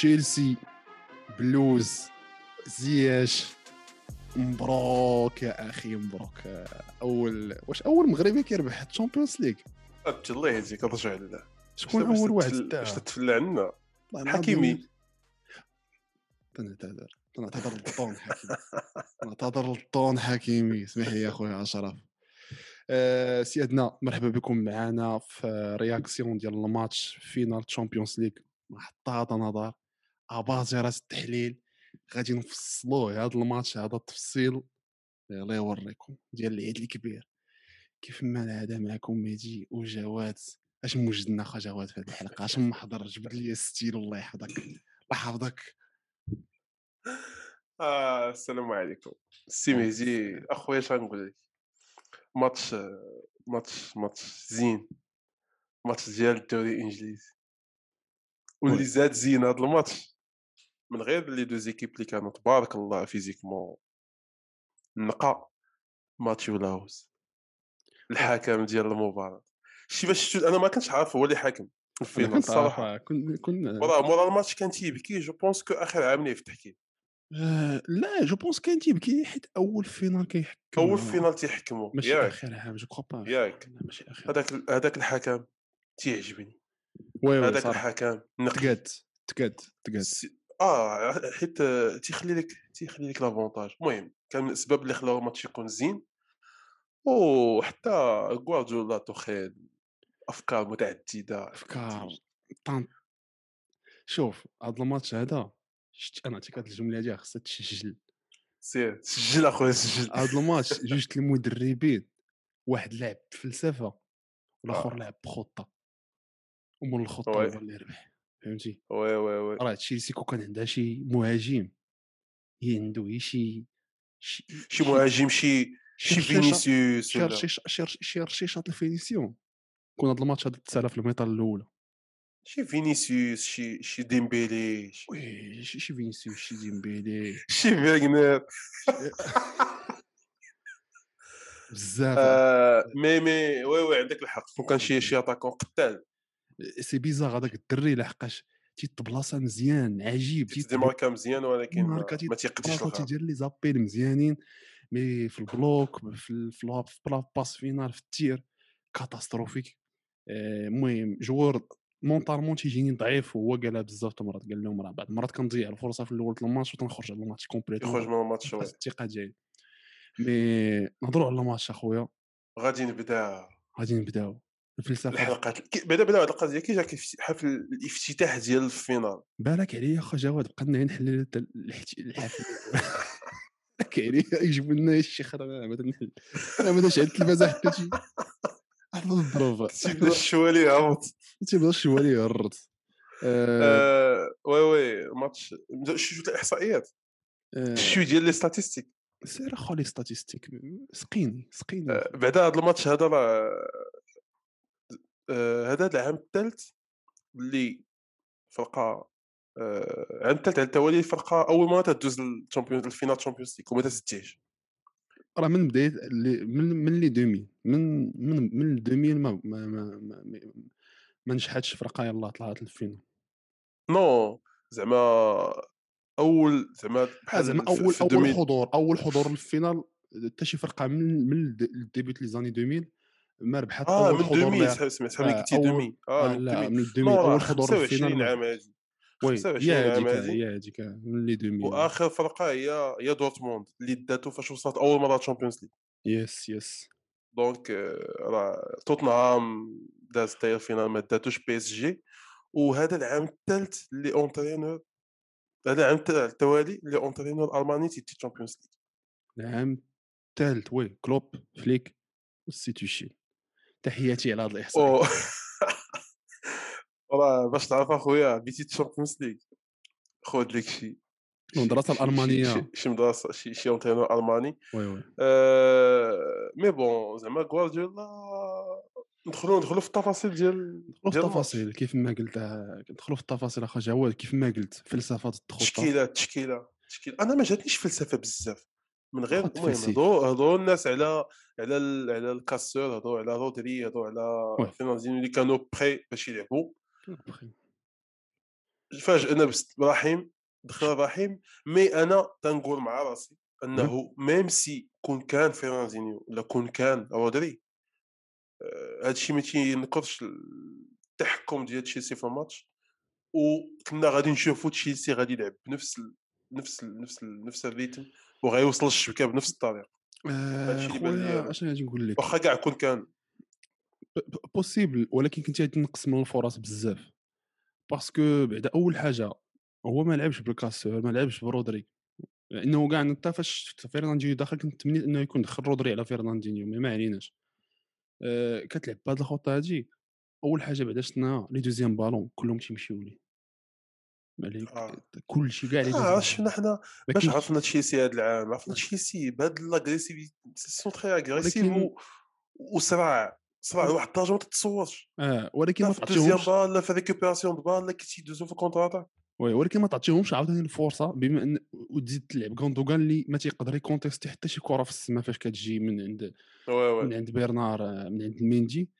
Chelsea Blues زياش. مبروك يا أخي مبروك. أول واش أول مغربي كيربح ال Champions League الله يهديك رجع لله شكون أول واحد؟ باش تتفلى عنا حكيمي. تنعتذر تنعتذر للطون حكيمي. تنعتذر للطون حكيمي. اسمح لي يا خويا أشرف. أه سيادنا مرحبا بكم معنا في réaction ديال الماتش finale Champions League حتى نظر. اباجي رأس التحليل غادي نفصلوه هذا الماتش هذا التفصيل. الله يوريكم ديال العيد الكبير. كيف ما العاده معكم ميجي وجواد؟ أش موجدنا خا جواد في هذه الحلقة؟ أش محضر؟ جبد لي ستيل الله يحفظك. الله يحفظك. آه السلام عليكم. سي مهدي أخويا اش غنقول لك؟ match match match زين. ماتش ديال الدوري الإنجليزي. واللي زاد زين هذا الماتش. من غير les deux équipes اللي كانوا تبارك الله physiquement نقا ماتيو لاوز الحكم ديال المباراة. شتي باش أنا ما كنتش عارف هو اللي حاكم الفيلم الصراحة. كنا كنا مورا مورا الماتش كان تيبكي je pense que آخر عام ليه في التحكيم. آه لا je pense كان تيبكي حيت أول finale كيحكم أول finale تيحكموا ماشي آخر عام je crois pas. ياك. ماشي آخر هذاك هذاك الحكم تيعجبني. oui هذاك الحكم نقي. تقاد تقاد تقاد. آه حيت تيخلي لك تيخلي لك l'avantage. المهم كان من الاسباب اللي خلاو الماتش يكون زين. وحتى غوارديولا توخيل أفكار متعددة أفكار طان شوف هذا الماتش هذا شفت أنا عطيك هذه الجملة هذه خصها تسجل. سير سجل أخويا سجل هذا الماتش جوج المدربين واحد لعب بفلسفة والآخر آه. لعب بخطة. ومن الخطة هو اللي ربح. فهمتي؟ oui oui oui. راه تشيلسي كون كان عندها شي مهاجم هي عنده شي شي مهاجم شي شي فينيسيوس شي رشيش شي رشيشات الفينيسيون. كون هذا الماتش هذا تسالى في الميطان الأولى. شي فينيسيوس شي شي ديمبيلي شي oui شي شي فينيسيوس شي ديمبيلي. شي فيرنر بزاف. آه مي مي وي وي عندك الحق. كون كان شي شي أتاكون قتال. سي بيزار هذاك الدري لحقاش تيطبلاصه مزيان عجيب تيديماركا مزيان ولكن ما, تيقدش تيدير لي زابيل مزيانين مي في البلوك في في باس فينال في التير كاتاستروفيك. المهم جوار مونطالمون تيجيني ضعيف وهو قالها بزاف المرات قال لهم راه بعض المرات كنضيع الفرصة في الأول الماتش وتنخرج على الماتش كومبليت يخرج من الماتش الثقة ديالي mais نهضروا على الماتش أخويا. غادي نبدا غادي نبداو. الفلسفة. الحلقات. بعدا بدا الحلقة ديال كي جا حفل الافتتاح ديال ال finale. بالك عليا اخا جواد بقينا نحلل الحفل. بالك عليا يجيبوا لنا الشيخ راه ما نحل. أنا ما شعلت التلفازه حتى شي. حفظ الظروف تيبدا الشوالي يهرط تيبدا الشوالي يهرط oui oui match. شفت الإحصائيات؟ شوية ديال les statistiques. سير أخو les statistiques. سقيني سقيني. بعدا هذا الماتش هذا راه هذا العام الثالث اللي فرقة عام الثالث على التوالي الفرقه أول مرة تدوز ال Champions ال finale Champions League وما تزديش راه من بداية من من les 2000 من من من 2000 ما ما ما, ما, ما نجحتش فرقة يلاه طلعت للفينال نو زعما أول زعما بحال زعما أول أول حضور أول حضور للفينال حتى شي فرقة من من الديبيوت لي زاني 2000 ما ربحت آه اول من 2000 سمعت حملي قلتي 2000 آه لا من 2000 اول حضور للفينال عام هادي وي هي هذيك هي هذيك من لي 2000 وآخر فرقة هي هي دورتموند اللي داتو فاش وصلت أول مرة تشامبيونز ليغ يس يس. donc راه توتنهام داز حتى ال finale ما داتوش PSG وهذا العام الثالث اللي entraîneur هذا العام التوالي اللي entraîneur ألماني تيتي تشامبيونز ليغ العام الثالث oui كلوب فليك و توخيل تحياتي على هذا الاحصاء راه باش تعرف أخويا بغيتي Champions League خذ لك شي المدرسة الألمانية. شي مدرسة شي شي entraîneur ألماني. oui oui. mais bon زعما غوارديولا ندخلوا ندخلوا في التفاصيل ديال ندخلوا في التفاصيل كيف ما قلت ندخلوا في التفاصيل اخا جواد كيف ما قلت فلسفة الخطه تشكيلة تشكيلة تشكيلة. أنا ما جاتنيش فلسفة بزاف. من غير المهم هضروا الناس على على ال على ال casseur هضروا على رودري هضروا على فيرناندينو اللي كانوا بري باش يلعبوا. فاجئنا برحيم دخل رحيم mais أنا تنقول مع راسي أنه même si كون كان فيرناندينيو ولا كون كان رودري آه، هادشي ما تينقصش التحكم ديال تشيلسي في الماتش. وكنا غادي نشوفوا تشيلسي غادي يلعب بنفس ال... نفس ال... نفس ال... نفس ال rythme وغيوصل للشبكه بنفس الطريقة. هادشي اللي. اش غادي نقول لك. واخا كاع كون كان. possible ولكن كنت غادي تنقص من الفرص بزاف. parce que بعدا أول حاجة هو ما لعبش بال casseur ما لعبش برودري. لأنه كاع أنت فاش فيرناندينيو داخل كنت تمنيت إنه يكون دخل رودري على فيرناندينيو mais ما عليناش. أه كتلعب بهاد الخطة هادي. أول حاجة بعدا شفنا les deuxièmes ballons كلهم تيمشيو ليه. عليك آه. كلشي كاع les آه deuxièmes شفنا حنا باش عرفنا تشيلسي هذا العام عرفنا تشيلسي بهاد l'agressif sont très agressifs و... وصراع صراع لواحد الدرجه ما تتصورش. آه ولكن ما تعطيهمش بال لا في récupération de balle لا كي تيدوزو في ال contre-attaque oui ولكن ما تعطيهمش عاوتاني الفرصة بما أن وتزيد تلعب غوندوغان اللي ما تيقدر ي contester حتى شي كرة في السما فاش كتجي من عند oui من oui عند برنار آه، من عند الميندي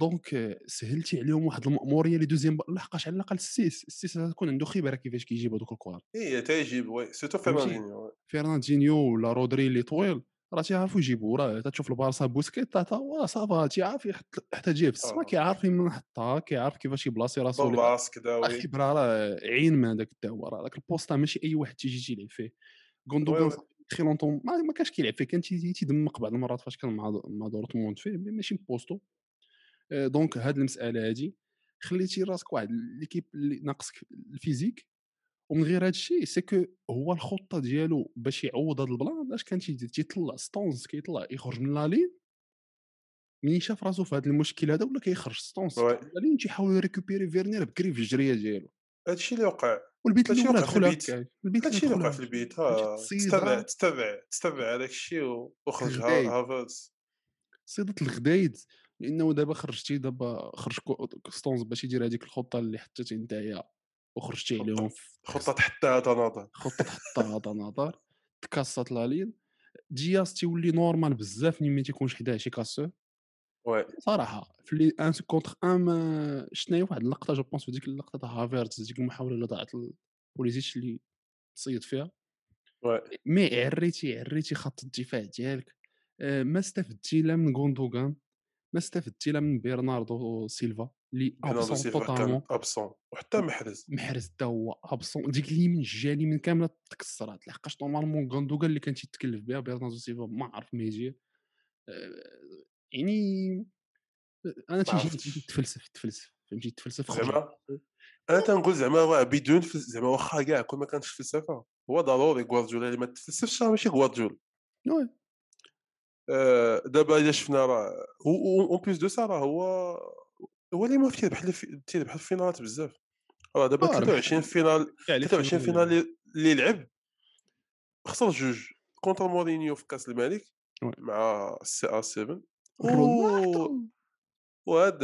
donc آه، سهلتي عليهم واحد المأمورية le deuxième لحقاش على الأقل ال six ال six تكون عنده خبرة كيفاش كيجيب هذوك الكوار اي تيجيب وي surtout؟ فيرناندينيو. فيرناندينيو ولا رودري اللي طويل راه تيعرفوا يجيبوا راه تشوف البارسا بوسكيت تا هو ça va تيعرف حتى جيه في السما آه. كيعرف فين نحطها كيعرف كيفاش ي placer راسو. بالراس كذا راه عين ما هذاك هو راه داك ال poste ماشي أي واحد تيجي تيلعب فيه غوندوغان. très longtemps ما, ما كانش كيلعب فيه كان تي- تيدمق بعض المرات فاش كان مع مع دورتموند فيه ماشي بوستو آه، donc هاد المسألة هادي خليتي راسك واحد l'équipe اللي ناقصك ال physique ومن غير هذا الشيء c'est que هو الخطة ديالو باش يعوض هذا ال plan اش كان تيدير تيطلع ستونز كيطلع يخرج من la ligne منين شاف راسو في هذا المشكل هذا ولا كيخرج ستونز oui. la ligne تيحاول ي récupérer فيرنير بكري في الجرية ديالو هادشي اللي وقع والبيت الأول وقع في البيت. هادشي اللي وقع في البيت؟ ها تتبع تتبع تتبع هذاك الشيء وخرج هافرز صيدة الغدايد لأنه دابا خرجتي دابا خرج كو- ستونز باش يدير هذيك الخطة اللي حطيتي نتايا وخرجتي. عليهم خطة حتى هذا ناظر خطة هذا نظر تكاسات لا لين. دياز تيولي نورمال بزاف ملي ما تيكونش حداه شي كاسو. وي. صراحة في لي ان كونتر ان ما شفنا واحد اللقطة جو بونس في ديك اللقطة تاع هافيرتز ديك المحاولة اللي ضاعت بوليزيتش اللي تصيد فيها. وي. مي عريتي عريتي خط الدفاع ديالك. آه، ما استفدتي لا من غوندوغان. ما استفدتي لا من بيرناردو سيلفا اللي ابسون توتالمون. ابسون وحتى محرز. محرز حتى هو ابسون ديك اليمين الجالي من كاملة تكسرات لحقاش نورمالمون غوندوغان اللي كان تيتكلف بها بيرناردو سيلفا ما عرف ما يجي. آه، يعني أنا تيجي تفلسف تفلسف فهمتي تفلسف. زعما أنا تنقول زعما راه بدون زعما واخا كاع كون ما كانتش فلسفة هو ضروري غوارديولا اللي ما تفلسفش راه ماشي غوارديولا دابا الا شفنا راه en plus de ça راه هو هو اللي ما تيربح لي تيربح الفينالات بزاف. راه دابا آه، ربح 23 finales كاع les 23 finales finales اللي- اللي لعب خسر جوج contre مورينيو في كاس الملك. مع ال CR 7 رونالدو وهاد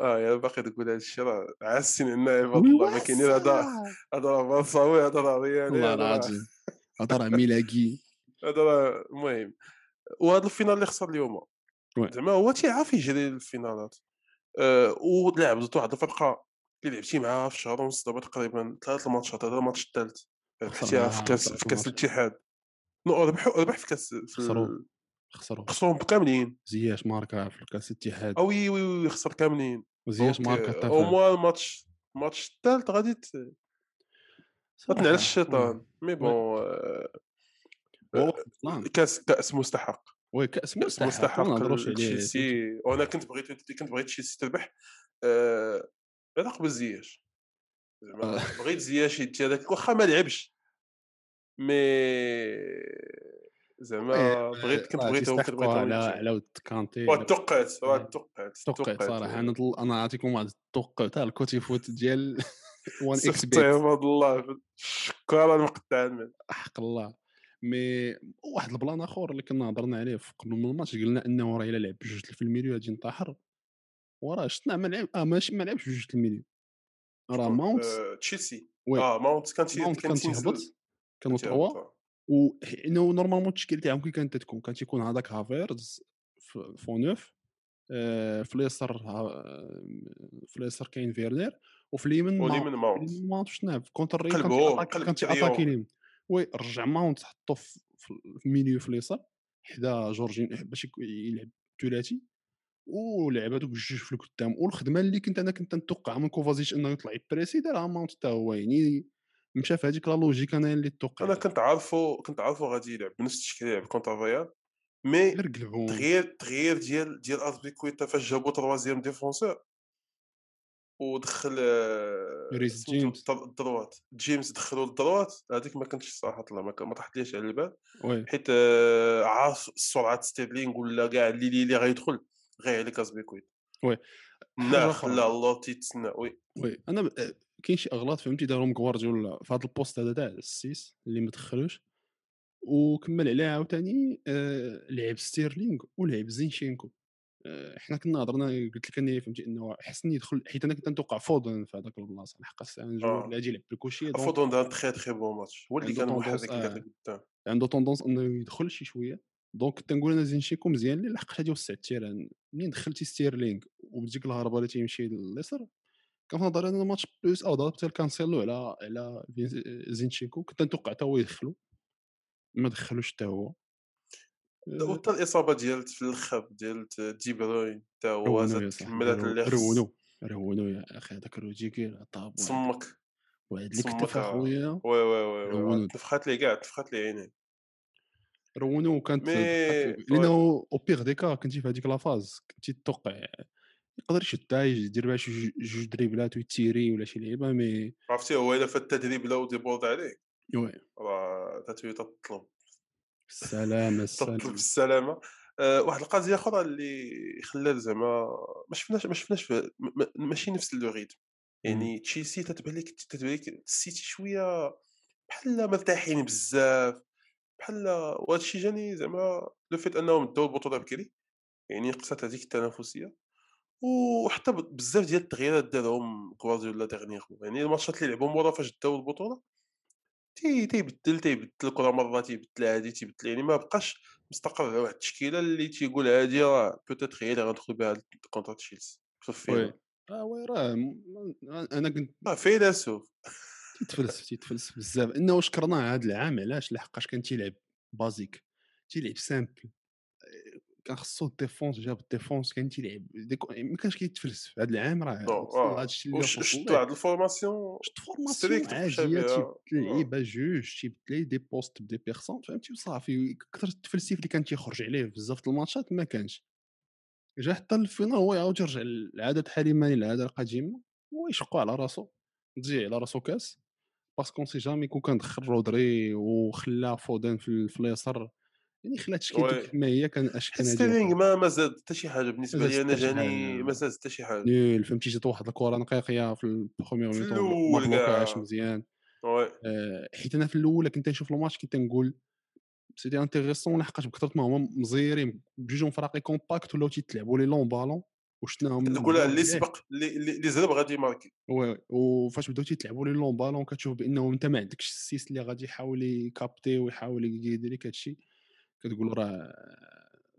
آه يا باقي تقول هاد الشيء راه عاسين عنا عباد الله ما كاينين هذا. هذا راه فرنساوي هذا راه ريالي والله العظيم. هذا راه ميلاكي هذا راه المهم وهذا الفينال اللي خسر اليوم. زعما هو تيعرف يجري الفينالات أه ولعب ضد واحد الفرقة اللي لعبتي معاها في شهر ونص دابا تقريبا ثلاث الماتشات هذا الماتش الثالث ربحتيها في كاس في كاس. الاتحاد. نو ربح ربح في كاس في خسروا. خسروا خسرهم كاملين زياش ماركا في كاس الاتحاد. آه وي وي وي خسر كاملين. وزياش دونك ماركا أو تافه موان الماتش الماتش الثالث غادي ت- غتنعل الشيطان. مي بون آه، كاس كاس مستحق. وي كاس مستحق مستحق لتشيلسي وأنا كنت بغيت كنت بغيت تشيلسي تربح. آه، على قبل زياش. بغيت زياش يدي هذاك واخا ما لعبش. mais زعما بغيت كنت بغيته كنت بغيته على. على كانتي. واه توقعت. توقعت توقع صراحة. أنا أنا نعطيكم واحد التوقع تاع ال côté foot ديال 1xBet. عباد الله. شكرا المال حق الله. mais واحد ال plan آخر اللي كنا هضرنا عليه في قبل من الماتش قلنا إنه راه إلا لعب بجوج في ال milieu غادي ينتحر. وراه شفنا ما لعب آه ماشي ما لعبش بجوج ال milieu راه ماونت آه، تشيلسي آه ماونت كان كان تيهبط كانوا تيهبط. وانه normalement التشكيل تاعهم كي كانت تكون كان تيكون هذاك هافيرز ف- faux neuf آه، في اليسار ها- في اليسار كاين فيرنير وفي اليمين ولي ماونت من في contre ري كان تي attaquer اليمين oui رجع ماونت حطو في ال milieu في اليسار. حدا جورجينيو باش يك- يلعب ثلاثي ولعب هذوك الجوج في القدام. والخدمة اللي كنت أنا كنت نتوقع من كوفاسيتش إنه يطلع ي presser دارها ماونت حتى هو يعني مشى في هذيك la logique أنا اللي أنا توقعتها كنت عارفو كنت عارفو غادي يلعب بنفس التشكيله يلعب contre ريال mais تغيير تغيير ديال ديال ازبيكويتا فاش جابو troisième défenseur. ودخل آه، ريس جيمس. الدر- ال droite جيمس دخلو لل droite هذيك ما كنتش صراحة طلع ما, ما طاحتليش على البال. حيت آه، عارف سرعة ستيرلينغ ولا كاع اللي اللي غيدخل غير عليك ازبيكويتا oui. لا أخرى. الله تيتسنى. وي. وي. أنا ب... كاين شي أغلاط فهمتي دارهم غوارديولا في هذا ال poste هذا تاع ال six اللي ما دخلوش وكمل عليه عاوتاني آه لعب ستيرلينغ ولعب زينشينكو. حنا كنا هضرنا قلت لك أني فهمتي إنه حسن يدخل حيت أنا كنت نتوقع فودن في هذاك البلاصة لحقاش un joueur اللي غادي يلعب بال gaucher donc فودون دار تخي تخي بون ماتش هو اللي كان توندونس محرك عنده توندونس إنه يدخل شي شوية. دونك كنت نقول أنا زينشينكو مزيان اللي لحق هادي وسع التيران منين دخلتي ستيرلينغ وبديك الهربة اللي تيمشي لليسر؟ كان في نظري أنا الماتش بلوس أو ضربت الكانسيلو على على فين- زينشينكو كنت نتوقع حتى هو يدخلو. ما دخلوش حتى هو. آه، وحتى الاصابه ديال في الخب ديال دي بروين حتى هو كملات اللي رونو رونو يا أخي هذاك روديغير بواحد تصمك واحد الكتف تصمك آه. أخويا. وي وي وي تنفخات لي كاع تنفخات لي عيني. رونو كانت لأنه أو بيغ دي كا كنتي في هذيك لافاز كنتي تتوقع يقدر يشدها يدير بها شي جوج- دريبلات ويتيري ولا شي لعيبة مي عرفتي هو إلا فات التدريب لو ديبورد عليه وي. راه تتوي تطلب. السلامه السلامه بالسلامة. أه واحد القضية أخرى اللي خلات زعما ما شفناش ما شفناش ماشي نفس le rythme. يعني تشيلسي تتبان لك تتبان لك السيتي شوية بحال مرتاحين بزاف بحال وهذا الشيء جاني زعما le fait أنهم داو البطولة بكري يعني قصات هذيك التنافسية. وحتى بزاف ديال التغييرات دارهم غوارديولا dernièrement يعني الماتشات اللي لعبوا مورا فاش داو البطولة تي تيبدل تيبدل كل مرة تيبدل هادي تيبدل يعني ما بقاش مستقر على واحد التشكيلة اللي تيقول هادي راه peut-être هي اللي غندخل بها contre تشيلسي وي. آه وي راه أنا كنت راه فيلسوف تيتفلسف تيتفلسف بزاف. إنه شكرناه هذا العام علاش؟ لحقاش كان تيلعب basique تيلعب simple كان خصو ال défense جاب ال défense كان تيلعب ما كانش كيتفلسف هذا العام راه آه. الشيء اللي وصل شفتو ليه واحد ال formation شفت formation عاديه تيبدل آه. لعيبه جوج تيبدل دي بوست بدي بيرسون فهمتي؟ وصافي كثر التفلسيف اللي كان تيخرج عليه في بزاف الماتشات ما كانش. جا حتى الفينال هو يعاود يرجع للعاده حليماني العاده القديمه هو يشقو على راسو تجي على راسو كاس. باسكو سي جامي كون كان دخل رودري وخلى فودان في ال- في اليسار. يعني خلى تشكيلته وي كيف ما هي كان اشحن ستيرلينغ ما ما زاد حتى شي حاجة. بالنسبة لي أنا جاني ما زاد حتى شي حاجة. نيل فهمتي جات واحد الكرة نقيقية في البروميير في ميتون ما الأول بلوكاش مزيان. آه، حيت أنا في الأول كنت نشوف الماتش كنت نقول c'était intéressant لحقاش بكثرة ما هما مزيرين بجوجهم فراقي compact ولاو تيتلعبوا les longs ballons وشفناهم بداو اللي سبق اللي زرب غادي يماركي oui وفاش بداو تيتلعبوا les longs ballons كتشوف بأنه أنت ما عندكش ال six اللي غادي يحاول يكابتي ويحاول يدير لك هادشي. كتقول راه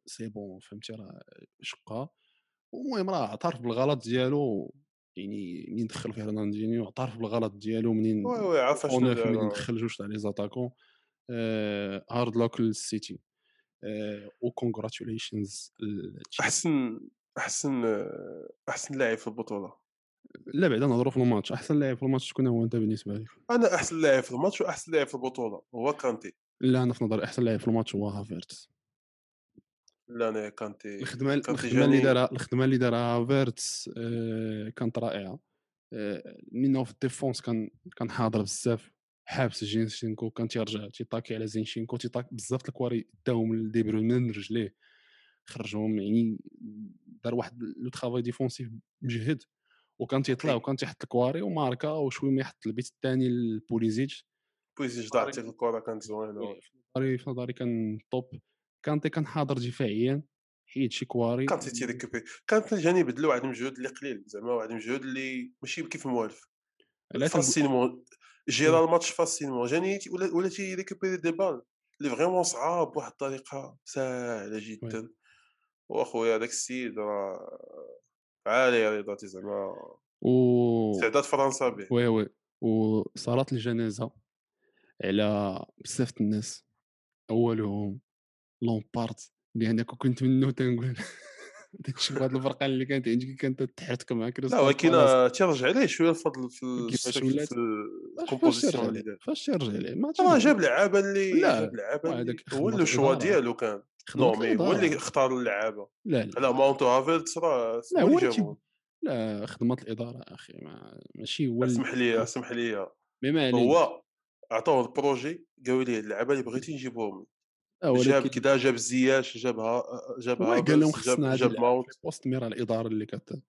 c'est bon فهمتي راه شقا. المهم راه اعترف بالغلط ديالو يعني منين دخل فيرناندينيو اعترف بالغلط ديالو منين oui oui دار منين آه. دخل جوج تاع les attaquants. hard luck للسيتي. و congratulations أحسن أحسن آه، أحسن لاعب في البطولة. لا بعدا نهضروا في الماتش. أحسن لاعب في الماتش شكون هو أنت بالنسبة لك؟ أنا أحسن لاعب في الماتش وأحسن لاعب في البطولة هو كانتي. لا أنا في نظري أحسن لاعب في الماتش هو هافيرتس لا أنا كانتي الخدمه الخدمه اللي دارها الخدمه اللي دارها هافيرتس آه، كانت رائعة. آه، منه في ال défense كان كان حاضر بزاف حابس زينشينكو كان تيرجع تيطاكي على زينشينكو تيطاك بزاف الكواري داهم لدي بروين من رجليه. خرجهم يعني دار واحد le travail défensif مجهد وكان تيطلع وكان تيحط الكواري وماركا وشوية ما يحط البيت الثاني لبوليزيتش. بويزي لك الكره كانت زوينه وي، وي. في نظري كان top كانتي كان حاضر دفاعيا حيد شي كواري كانتي تيريكوبي كانت جاني بدلو واحد المجهود اللي قليل زعما واحد المجهود اللي ماشي كيف موالف facilement جيرا الماتش facilement جاني ولا ولا تيريكوبيري des balles اللي vraiment صعاب بواحد الطريقة سهله. جدا واخويا هذاك السيد راه عالي رضاتي زعما و استعداد فرنسا به oui oui وصلاة الجنازة على بزاف الناس أولهم لومبارت اللي أنا كنت منه تنقول داكشي بهاد الفرقة اللي كانت عندي كي كانت تحرتك مع لا كريستال ولكن تيرجع ليه شوية الفضل في كيفاش ولات؟ الكومبوزيسيون فاش تيرجع ليه ما. جاب لعابه اللي لا، جاب لعابه هو اللي الإدارة. ديالو كان نو مي هو اللي. اختار اللعابة لا لا لا ماونتو هافيرتس راه لا هو لا خدمة الإدارة أخي ما ماشي هو اسمح لي اسمح لي ما هو عطوه البروجي قالوا ليه اللعابه اللي بغيتي نجيبهم آه، جاب كذا جاب زياش جاب ها جاب هو قال لهم جاب خصنا جاب اللعب ماونت. بوست ميرا الإدارة اللي كت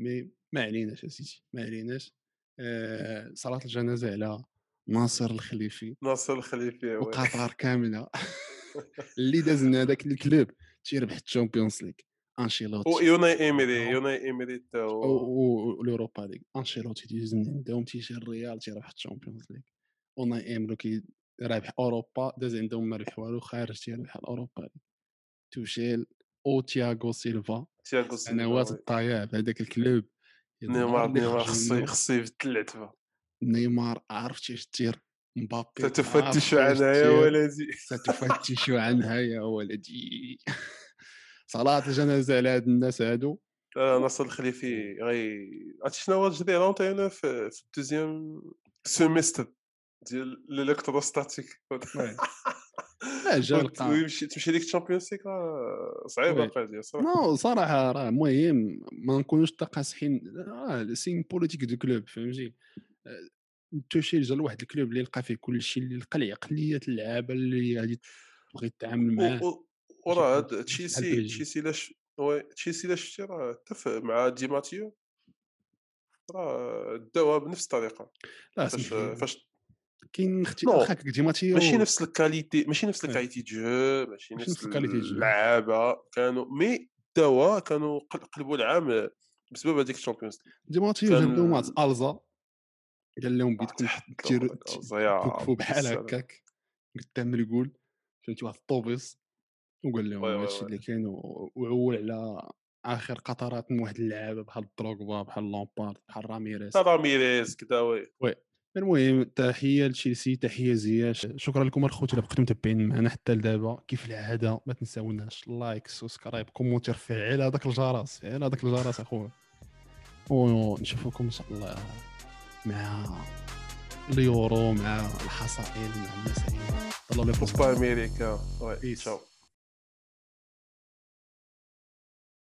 مي ما عليناش اسيدي ما عليناش. آه صلاة الجنازة على ناصر الخليفي ناصر الخليفي. وقطر كاملة. اللي داز لنا هذاك الكلوب تيربح الشامبيونز ليغ أنشيلوتي. ويوناي ايميري يوناي ايميري تا و- والاوروبا ليغ أنشيلوتي تيدوز من عندهم تيجي الريال تيربح الشامبيونز ليغ. اوناي ايمري كي رابح اوروبا داز عندهم ما ربح والو خارج تيربح الأوروبا. ليغ توشيل أو تياغو سيلفا. تياغو سنوات سيلفا. الضياع في هذاك الكلوب. نيمار نيمار خصو خصو يبدل العتبه نيمار عرفتي اش دير مبابي اش عنها يا. ولدي. ستفتش عنها يا ولدي. صلاة الجنازة على هاد الناس هادو. لا ناصر الخليفي غي عرفتي شنو هو الجدير في ال deuxième semestre ديال ال électrostatique. لا جا ويمشي تمشي ديك الشامبيونز ليغ صعيبة. القضية صراحة. non صراحة راه مهم. ما نكونوش تقاسحين. راه c'est une politique de club فهمتي؟ آه، توشيل جا لواحد الكلوب اللي لقى فيه كل شيء اللي لقى العقلية اللعابة اللي غادي تبغي تتعامل معاه. وراه هاد بحال تشيلسي لاش oui تشيلسي لاش شتي؟ راه اتفق مع دي ماتيو. راه داوها بنفس الطريقة. لا فاش فاش كاين أختي نو، واخا ديما تي ماشي نفس الكاليتي ماشي نفس وي. الكاليتي جو ماشي نفس الكاليتي جو. اللعابة كانوا mais داوها كانوا قل- قلبوا العام بسبب هذيك ال Champions ديما تي كان- جاب لهم واحد ألزا قال لهم الزيا توقفوا بحال. هكاك قدام الجول فهمتي واحد الطوبيس وقال لهم oui oui هادشي oui. اللي كاين وعول على آخر قطرات من واحد اللعابة بحال دروغبا بحال لامبارد بحال راميريز راميريز كذا oui المهم تحية لتشيلسي تحية زياش شكرا لكم الخوت الا بقيتم متابعين معنا حتى لدابا. كيف العادة؟ ما تنساوناش like subscribe commentaire فعل هذاك الجرس. فعل هذاك الجرس أخويا. ونشوفكم إن شاء الله مع اليورو مع الحصائل مع المسائل الله يبارك أمريكا وي. تشاو